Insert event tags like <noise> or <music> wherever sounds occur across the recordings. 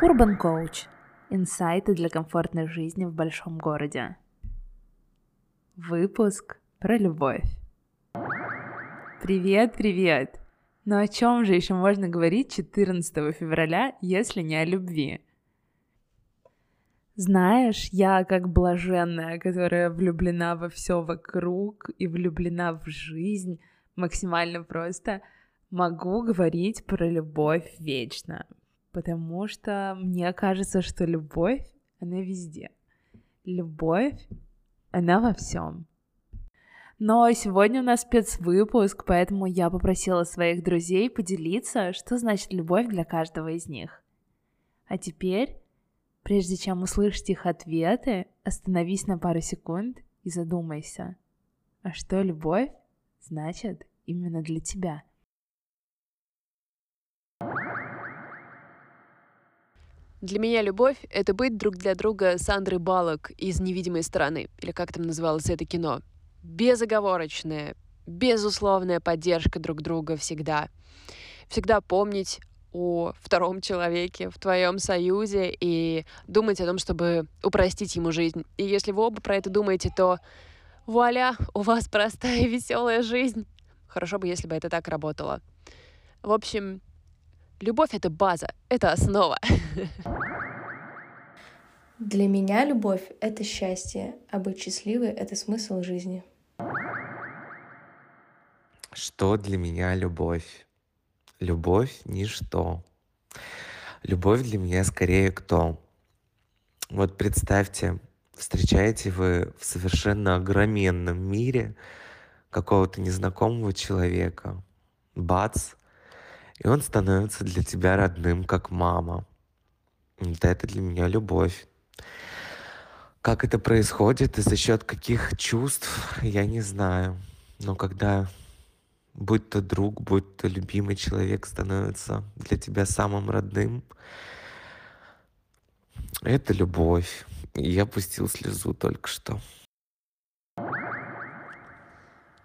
Urban Coach. Инсайты для комфортной жизни в большом городе. Выпуск про любовь. Привет, привет! Но о чем же еще можно говорить 14 февраля, если не о любви? Знаешь, я как блаженная, которая влюблена во все вокруг и влюблена в жизнь максимально просто, могу говорить про любовь вечно, потому что мне кажется, что любовь, она везде. Любовь, она во всем. Но сегодня у нас спецвыпуск, поэтому я попросила своих друзей поделиться, что значит любовь для каждого из них. А теперь Прежде чем услышать их ответы, остановись на пару секунд и задумайся, а что любовь значит именно для тебя? Для меня любовь — это быть друг для друга Сандрой Балок из «Невидимой стороны», или как там называлось это кино. Безоговорочная, безусловная поддержка друг друга всегда. Всегда помнить о втором человеке в твоем союзе и думать о том, чтобы упростить ему жизнь. И если вы оба про это думаете, то вуаля, у вас простая веселая жизнь. Хорошо бы, если бы это так работало. В общем, любовь — это база, это основа. <laughs> Для меня любовь — это счастье, а быть счастливой — это смысл жизни. Что для меня любовь? Любовь — ничто. Любовь для меня скорее кто? Вот представьте, встречаете вы в совершенно огроменном мире какого-то незнакомого человека. Бац! И он становится для тебя родным, как мама. Вот это для меня любовь. Как это происходит и за счет каких чувств, я не знаю. Но когда будь то друг, будь то любимый человек становится для тебя самым родным. Это любовь. я пустил слезу только что.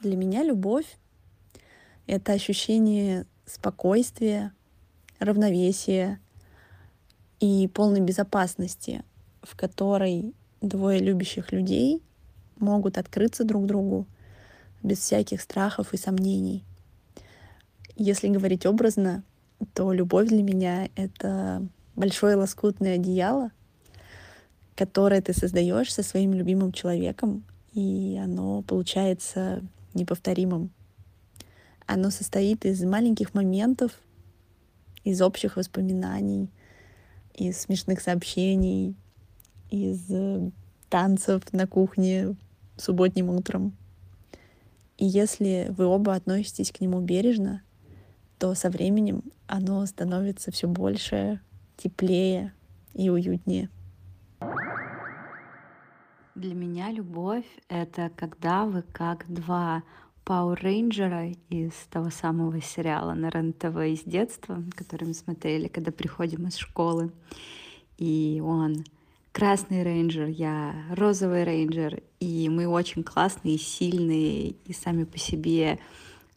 Для меня любовь — это ощущение спокойствия, равновесия и полной безопасности, в которой двое любящих людей могут открыться друг другу без всяких страхов и сомнений. Если говорить образно, то любовь для меня — это большое лоскутное одеяло, которое ты создаешь со своим любимым человеком, и оно получается неповторимым. Оно состоит из маленьких моментов, из общих воспоминаний, из смешных сообщений, из э, танцев на кухне субботним утром. И если вы оба относитесь к нему бережно, то со временем оно становится все больше, теплее и уютнее. Для меня любовь — это когда вы как два Power Рейнджера из того самого сериала на РЕН-ТВ из детства, который мы смотрели, когда приходим из школы. И он красный рейнджер, я розовый рейнджер, и мы очень классные, сильные и сами по себе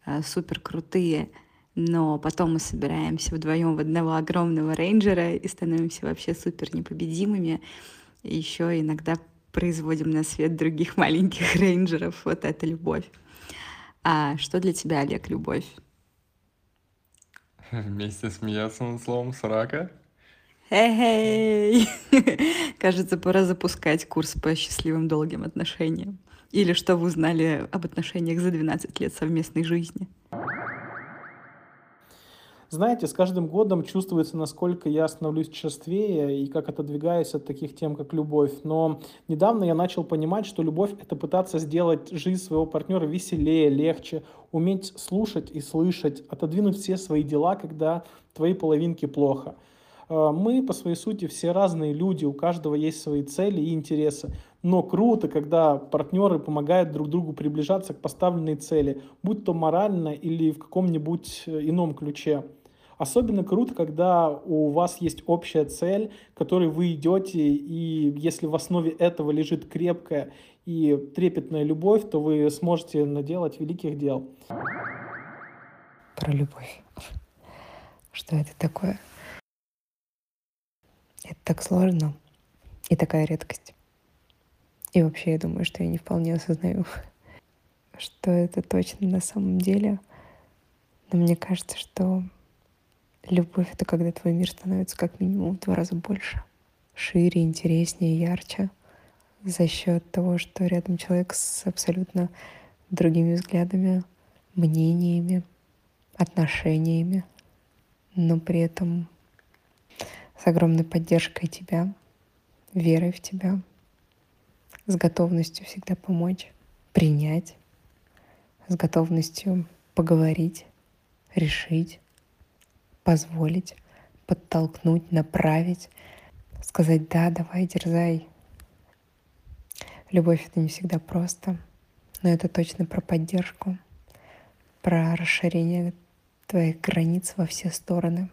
э, супер крутые. Но потом мы собираемся вдвоем в одного огромного рейнджера и становимся вообще супер непобедимыми. И еще иногда производим на свет других <laughs> маленьких рейнджеров. Вот это любовь. А что для тебя, Олег, любовь? <laughs> Вместе смеяться над словом «срака»? Эй! <laughs> Кажется, пора запускать курс по счастливым долгим отношениям. Или что вы узнали об отношениях за 12 лет совместной жизни? Знаете, с каждым годом чувствуется, насколько я становлюсь черствее и как отодвигаюсь от таких тем, как любовь. Но недавно я начал понимать, что любовь — это пытаться сделать жизнь своего партнера веселее, легче, уметь слушать и слышать, отодвинуть все свои дела, когда твоей половинке плохо — Э, мы по своей сути все разные люди, у каждого есть свои цели и интересы. Но круто, когда партнеры помогают друг другу приближаться к поставленной цели, будь то морально или в каком-нибудь э, ином ключе. Особенно круто, когда у вас есть общая цель, к которой вы идете, и если в основе этого лежит крепкая и трепетная любовь, то вы сможете наделать великих дел. Про любовь. Что это такое? так сложно и такая редкость. И вообще, я думаю, что я не вполне осознаю, <laughs> что это точно на самом деле. Но мне кажется, что любовь — это когда твой мир становится как минимум в два раза больше, шире, интереснее, ярче за счет того, что рядом человек с абсолютно другими взглядами, мнениями, отношениями, но при этом с огромной поддержкой тебя, верой в тебя, с готовностью всегда помочь, принять, с готовностью поговорить, решить, позволить, подтолкнуть, направить, сказать «да, давай, дерзай». Любовь — это не всегда просто, но это точно про поддержку, про расширение твоих границ во все стороны,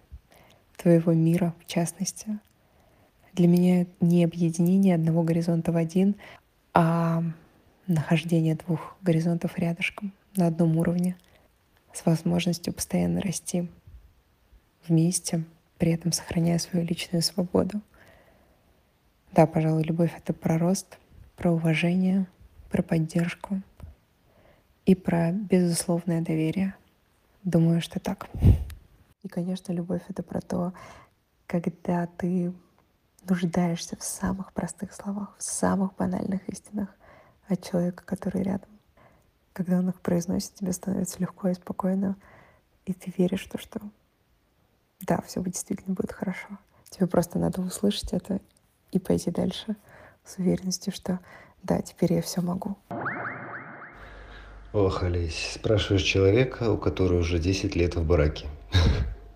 твоего мира в частности. Для меня не объединение одного горизонта в один, а нахождение двух горизонтов рядышком на одном уровне с возможностью постоянно расти вместе, при этом сохраняя свою личную свободу. Да, пожалуй, любовь — это про рост, про уважение, про поддержку и про безусловное доверие — Думаю, что так. И, конечно, любовь — это про то, когда ты нуждаешься в самых простых словах, в самых банальных истинах от человека, который рядом. Когда он их произносит, тебе становится легко и спокойно, и ты веришь в то, что да, все действительно будет хорошо. Тебе просто надо услышать это и пойти дальше с уверенностью, что да, теперь я все могу. Ох, Олесь, спрашиваешь человека, у которого уже 10 лет в браке. <laughs>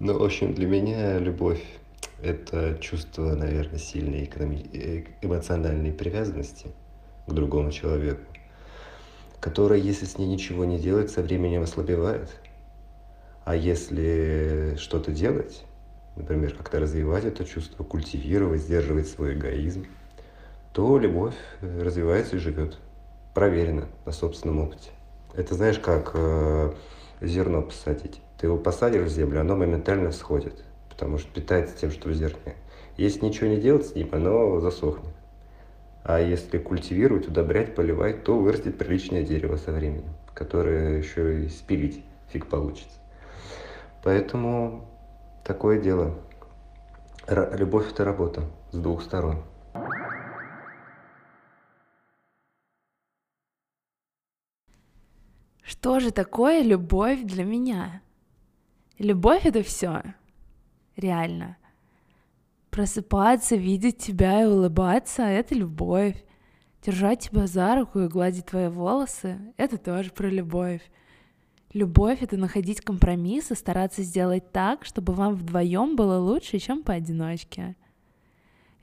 Ну, в общем, для меня любовь – это чувство, наверное, сильной экономи- э, эмоциональной привязанности к другому человеку, которая, если с ней ничего не делать, со временем ослабевает. А если что-то делать, например, как-то развивать это чувство, культивировать, сдерживать свой эгоизм, то любовь э, развивается и живет. Проверено на собственном опыте. Это знаешь, как э, зерно посадить. Ты его посадишь в землю, оно моментально всходит, потому что питается тем, что в зерне. Если ничего не делать с ним, оно засохнет. А если культивировать, удобрять, поливать, то вырастет приличное дерево со временем, которое еще и спилить фиг получится. Поэтому такое дело. Р- любовь – это работа с двух сторон. Что же такое любовь для меня? Любовь это все. Реально. Просыпаться, видеть тебя и улыбаться — это любовь. Держать тебя за руку и гладить твои волосы — это тоже про любовь. Любовь — это находить компромисс и стараться сделать так, чтобы вам вдвоем было лучше, чем поодиночке.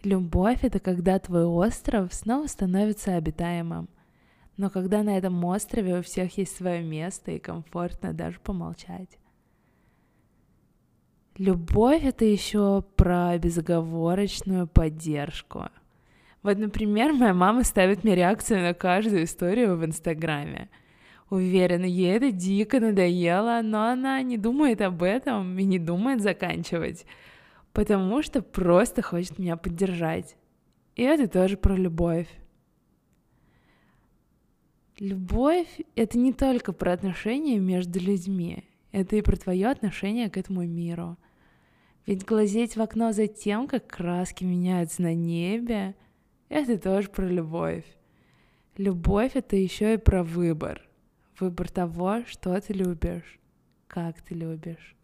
Любовь — это когда твой остров снова становится обитаемым. Но когда на этом острове у всех есть свое место и комфортно даже помолчать. Любовь — это еще про безоговорочную поддержку. Вот, например, моя мама ставит мне реакцию на каждую историю в Инстаграме. Уверена, ей это дико надоело, но она не думает об этом и не думает заканчивать, потому что просто хочет меня поддержать. И это тоже про любовь. Любовь — это не только про отношения между людьми, это и про твое отношение к этому миру. Ведь глазеть в окно за тем, как краски меняются на небе, это тоже про любовь. Любовь — это еще и про выбор. Выбор того, что ты любишь, как ты любишь.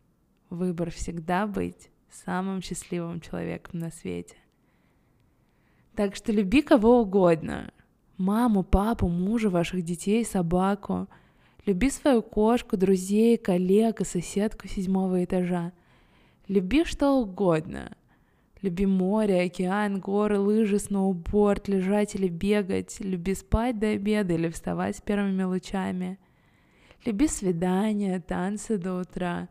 Выбор всегда быть самым счастливым человеком на свете. Так что люби кого угодно, маму, папу, мужа ваших детей, собаку. Люби свою кошку, друзей, коллег и соседку седьмого этажа. Люби что угодно. Люби море, океан, горы, лыжи, сноуборд, лежать или бегать. Люби спать до обеда или вставать с первыми лучами. Люби свидания, танцы до утра,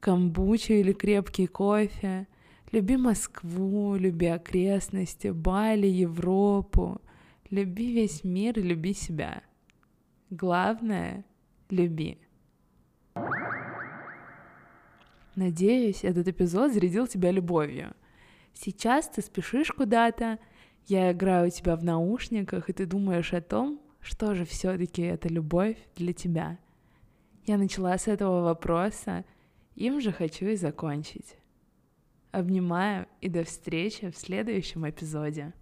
камбучу или крепкий кофе. Люби Москву, люби окрестности, Бали, Европу, Люби весь мир, люби себя. Главное — люби. Надеюсь, этот эпизод зарядил тебя любовью. Сейчас ты спешишь куда-то, я играю у тебя в наушниках, и ты думаешь о том, что же все-таки это любовь для тебя. Я начала с этого вопроса, им же хочу и закончить. Обнимаю и до встречи в следующем эпизоде.